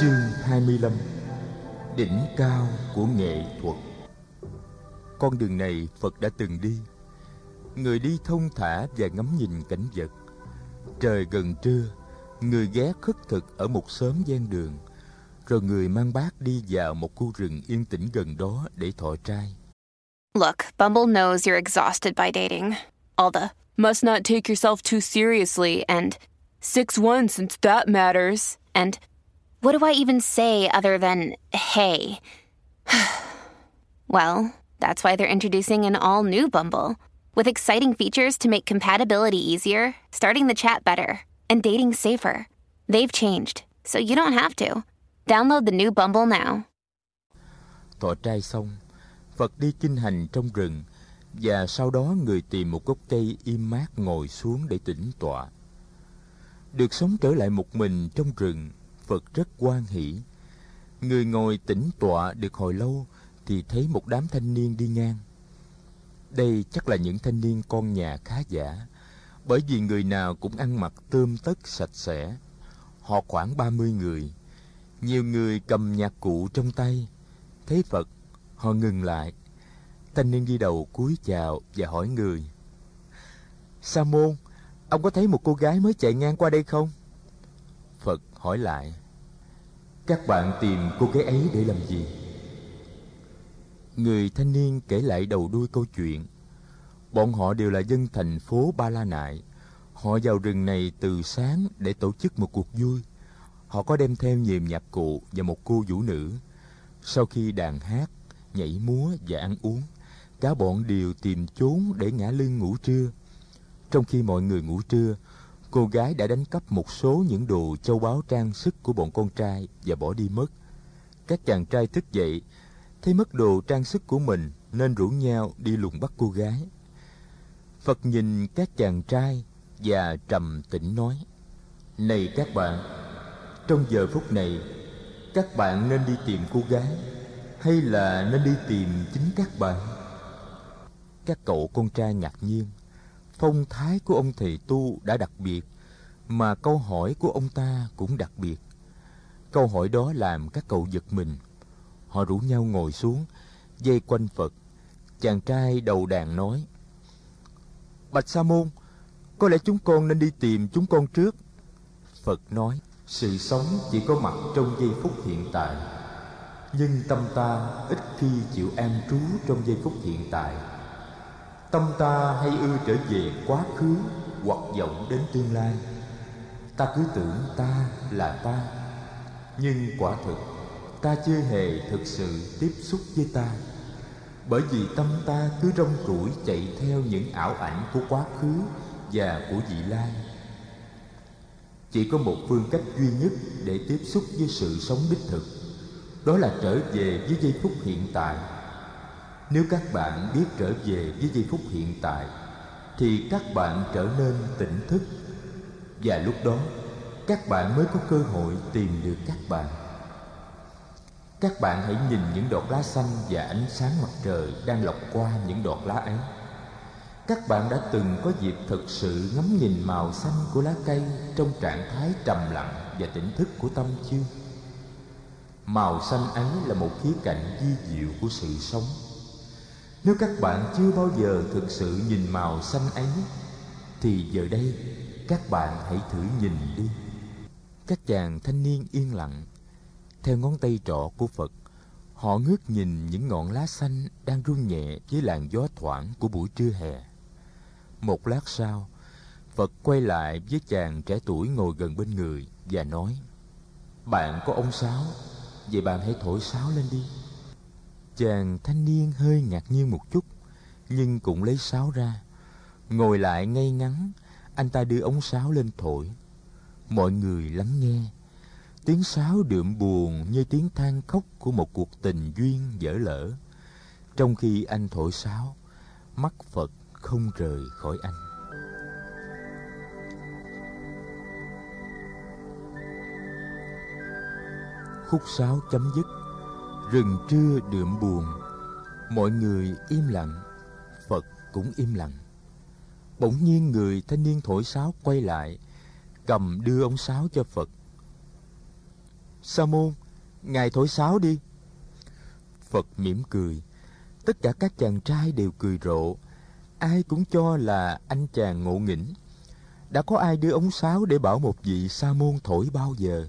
Chương 25 Đỉnh cao của nghệ thuật Con đường này Phật đã từng đi Người đi thông thả và ngắm nhìn cảnh vật Trời gần trưa Người ghé khất thực ở một xóm gian đường Rồi người mang bát đi vào một khu rừng yên tĩnh gần đó để thọ trai Look, Bumble knows you're exhausted by dating. All the must not take yourself too seriously and 6-1 since that matters. And what do I even say other than hey? well, that's why they're introducing an all new Bumble with exciting features to make compatibility easier, starting the chat better, and dating safer. They've changed, so you don't have to. Download the new Bumble now. Thọ trai xong Phật đi kinh hành trong rừng Và sau đó người tìm một gốc cây im mát ngồi xuống để tĩnh tọa Được sống trở lại một mình trong rừng Phật rất quan hỷ Người ngồi tĩnh tọa được hồi lâu Thì thấy một đám thanh niên đi ngang Đây chắc là những thanh niên con nhà khá giả Bởi vì người nào cũng ăn mặc tươm tất sạch sẽ Họ khoảng ba mươi người Nhiều người cầm nhạc cụ trong tay Thấy Phật Họ ngừng lại. Thanh niên đi đầu cúi chào và hỏi người. Sa môn, ông có thấy một cô gái mới chạy ngang qua đây không? Hỏi lại. Các bạn tìm cô gái ấy để làm gì? Người thanh niên kể lại đầu đuôi câu chuyện. Bọn họ đều là dân thành phố Ba La Nại. Họ vào rừng này từ sáng để tổ chức một cuộc vui. Họ có đem theo nhiều nhạc cụ và một cô vũ nữ. Sau khi đàn hát, nhảy múa và ăn uống cả bọn đều tìm chốn để ngã lưng ngủ trưa trong khi mọi người ngủ trưa cô gái đã đánh cắp một số những đồ châu báu trang sức của bọn con trai và bỏ đi mất. Các chàng trai thức dậy, thấy mất đồ trang sức của mình nên rủ nhau đi lùng bắt cô gái. Phật nhìn các chàng trai và trầm tĩnh nói, này các bạn, trong giờ phút này, các bạn nên đi tìm cô gái hay là nên đi tìm chính các bạn? Các cậu con trai ngạc nhiên phong thái của ông thầy tu đã đặc biệt, mà câu hỏi của ông ta cũng đặc biệt. Câu hỏi đó làm các cậu giật mình. Họ rủ nhau ngồi xuống, dây quanh phật. Chàng trai đầu đàn nói, bạch sa môn, có lẽ chúng con nên đi tìm chúng con trước. Phật nói, sự sống chỉ có mặt trong giây phút hiện tại, nhưng tâm ta ít khi chịu an trú trong giây phút hiện tại tâm ta hay ưa trở về quá khứ hoặc vọng đến tương lai? Ta cứ tưởng ta là ta, nhưng quả thực, ta chưa hề thực sự tiếp xúc với ta. Bởi vì tâm ta cứ rong ruổi chạy theo những ảo ảnh của quá khứ và của vị lai. Chỉ có một phương cách duy nhất để tiếp xúc với sự sống đích thực, đó là trở về với giây phút hiện tại nếu các bạn biết trở về với giây phút hiện tại, thì các bạn trở nên tỉnh thức. Và lúc đó, các bạn mới có cơ hội tìm được các bạn. Các bạn hãy nhìn những đọt lá xanh và ánh sáng mặt trời đang lọc qua những đọt lá ấy. Các bạn đã từng có dịp thực sự ngắm nhìn màu xanh của lá cây trong trạng thái trầm lặng và tỉnh thức của tâm chưa? Màu xanh ấy là một khía cạnh di diệu của sự sống nếu các bạn chưa bao giờ thực sự nhìn màu xanh ấy, thì giờ đây các bạn hãy thử nhìn đi. Các chàng thanh niên yên lặng, theo ngón tay trọ của phật, họ ngước nhìn những ngọn lá xanh đang rung nhẹ với làn gió thoảng của buổi trưa hè. Một lát sau, phật quay lại với chàng trẻ tuổi ngồi gần bên người và nói, bạn có ông sáo Vậy bạn hãy thổi sáo lên đi. Chàng thanh niên hơi ngạc nhiên một chút, Nhưng cũng lấy sáo ra. Ngồi lại ngay ngắn, Anh ta đưa ống sáo lên thổi. Mọi người lắng nghe. Tiếng sáo đượm buồn như tiếng than khóc của một cuộc tình duyên dở lỡ. Trong khi anh thổi sáo, Mắt Phật không rời khỏi anh. Khúc sáo chấm dứt rừng trưa đượm buồn mọi người im lặng phật cũng im lặng bỗng nhiên người thanh niên thổi sáo quay lại cầm đưa ông sáo cho phật Sa môn, ngài thổi sáo đi. Phật mỉm cười. Tất cả các chàng trai đều cười rộ. Ai cũng cho là anh chàng ngộ nghĩnh. Đã có ai đưa ống sáo để bảo một vị sa môn thổi bao giờ?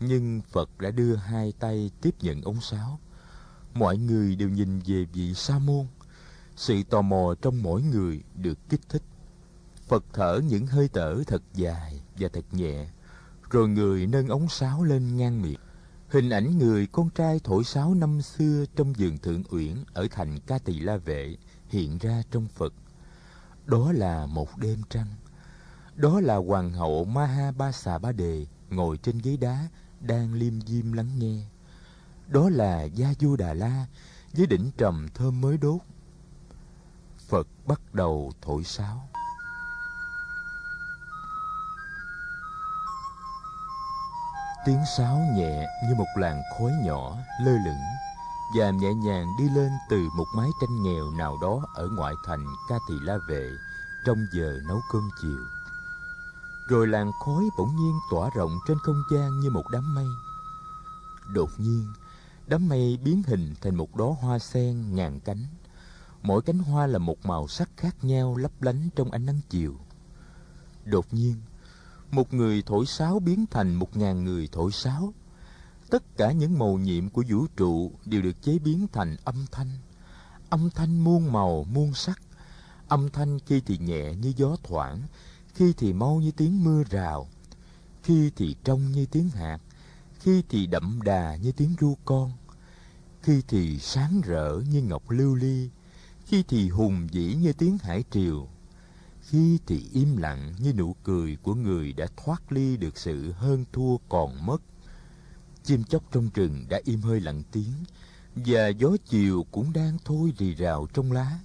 Nhưng Phật đã đưa hai tay tiếp nhận ống sáo. Mọi người đều nhìn về vị sa môn. Sự tò mò trong mỗi người được kích thích. Phật thở những hơi thở thật dài và thật nhẹ, rồi người nâng ống sáo lên ngang miệng. Hình ảnh người con trai thổi sáo năm xưa trong vườn thượng uyển ở thành Ca Tỳ La Vệ hiện ra trong Phật. Đó là một đêm trăng. Đó là hoàng hậu Maha Ba Xà Ba Đề ngồi trên ghế đá đang liêm diêm lắng nghe. Đó là Gia Du Đà La với đỉnh trầm thơm mới đốt. Phật bắt đầu thổi sáo. Tiếng sáo nhẹ như một làn khói nhỏ, lơ lửng, và nhẹ nhàng đi lên từ một mái tranh nghèo nào đó ở ngoại thành Ca Tỳ La Vệ trong giờ nấu cơm chiều. Rồi làn khói bỗng nhiên tỏa rộng trên không gian như một đám mây. Đột nhiên, đám mây biến hình thành một đóa hoa sen ngàn cánh. Mỗi cánh hoa là một màu sắc khác nhau lấp lánh trong ánh nắng chiều. Đột nhiên, một người thổi sáo biến thành một ngàn người thổi sáo. Tất cả những màu nhiệm của vũ trụ đều được chế biến thành âm thanh. Âm thanh muôn màu, muôn sắc. Âm thanh khi thì nhẹ như gió thoảng, khi thì mau như tiếng mưa rào, khi thì trong như tiếng hạt, khi thì đậm đà như tiếng ru con, khi thì sáng rỡ như ngọc lưu ly, khi thì hùng vĩ như tiếng hải triều, khi thì im lặng như nụ cười của người đã thoát ly được sự hơn thua còn mất. Chim chóc trong rừng đã im hơi lặng tiếng, và gió chiều cũng đang thôi rì rào trong lá.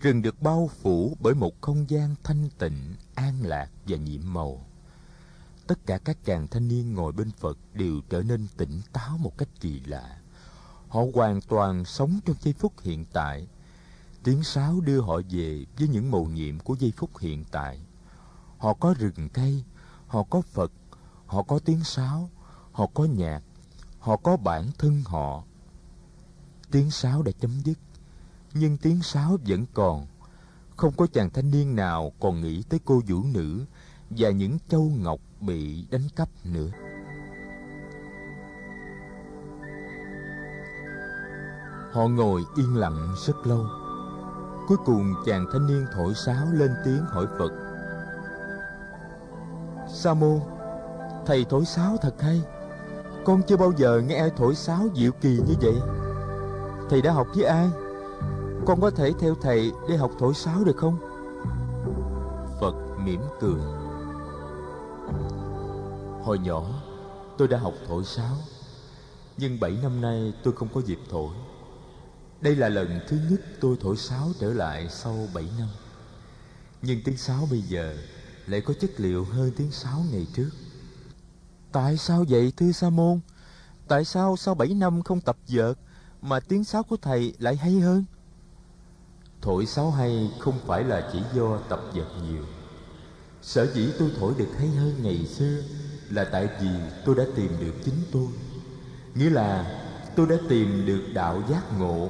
Rừng được bao phủ bởi một không gian thanh tịnh, an lạc và nhiệm màu. Tất cả các chàng thanh niên ngồi bên Phật đều trở nên tỉnh táo một cách kỳ lạ. Họ hoàn toàn sống trong giây phút hiện tại. Tiếng sáo đưa họ về với những mầu nhiệm của giây phút hiện tại. Họ có rừng cây, họ có Phật, họ có tiếng sáo, họ có nhạc, họ có bản thân họ. Tiếng sáo đã chấm dứt, nhưng tiếng sáo vẫn còn. Không có chàng thanh niên nào còn nghĩ tới cô vũ nữ và những châu ngọc bị đánh cắp nữa. Họ ngồi yên lặng rất lâu. Cuối cùng chàng thanh niên thổi sáo lên tiếng hỏi Phật. Sa môn, thầy thổi sáo thật hay. Con chưa bao giờ nghe ai thổi sáo diệu kỳ như vậy. Thầy đã học với ai? Con có thể theo thầy để học thổi sáo được không? Phật mỉm cười. Hồi nhỏ, tôi đã học thổi sáo. Nhưng bảy năm nay tôi không có dịp thổi. Đây là lần thứ nhất tôi thổi sáo trở lại sau bảy năm. Nhưng tiếng sáo bây giờ lại có chất liệu hơn tiếng sáo ngày trước. Tại sao vậy thưa Sa môn? Tại sao sau bảy năm không tập vợt mà tiếng sáo của thầy lại hay hơn? Thổi sáo hay không phải là chỉ do tập vật nhiều. Sở dĩ tôi thổi được hay hơn ngày xưa là tại vì tôi đã tìm được chính tôi. Nghĩa là tôi đã tìm được đạo giác ngộ.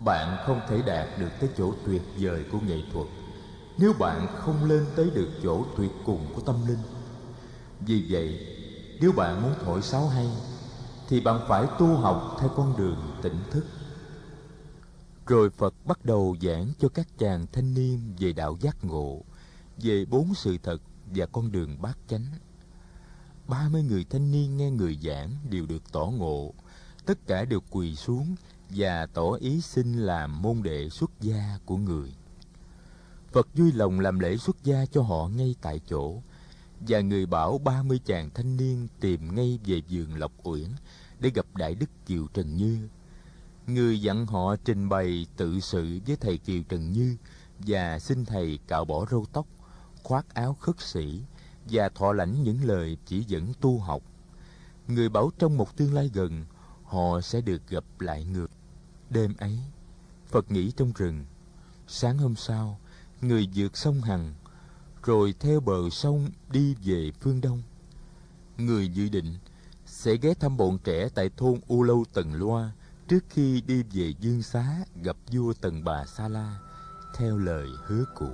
Bạn không thể đạt được tới chỗ tuyệt vời của nghệ thuật nếu bạn không lên tới được chỗ tuyệt cùng của tâm linh. Vì vậy, nếu bạn muốn thổi sáo hay thì bạn phải tu học theo con đường tỉnh thức. Rồi Phật bắt đầu giảng cho các chàng thanh niên về đạo giác ngộ, về bốn sự thật và con đường bát chánh. Ba mươi người thanh niên nghe người giảng đều được tỏ ngộ, tất cả đều quỳ xuống và tỏ ý xin làm môn đệ xuất gia của người. Phật vui lòng làm lễ xuất gia cho họ ngay tại chỗ và người bảo ba mươi chàng thanh niên tìm ngay về vườn Lộc Uyển để gặp Đại Đức Diệu Trần Như. Người dặn họ trình bày tự sự với thầy Kiều Trần Như và xin thầy cạo bỏ râu tóc, khoác áo khất sĩ và thọ lãnh những lời chỉ dẫn tu học. Người bảo trong một tương lai gần, họ sẽ được gặp lại ngược Đêm ấy, Phật nghỉ trong rừng. Sáng hôm sau, người vượt sông Hằng, rồi theo bờ sông đi về phương đông. Người dự định sẽ ghé thăm bọn trẻ tại thôn U Lâu Tần Loa trước khi đi về Dương Xá, gặp vua Tần Bà Sa La, theo lời hứa cũ.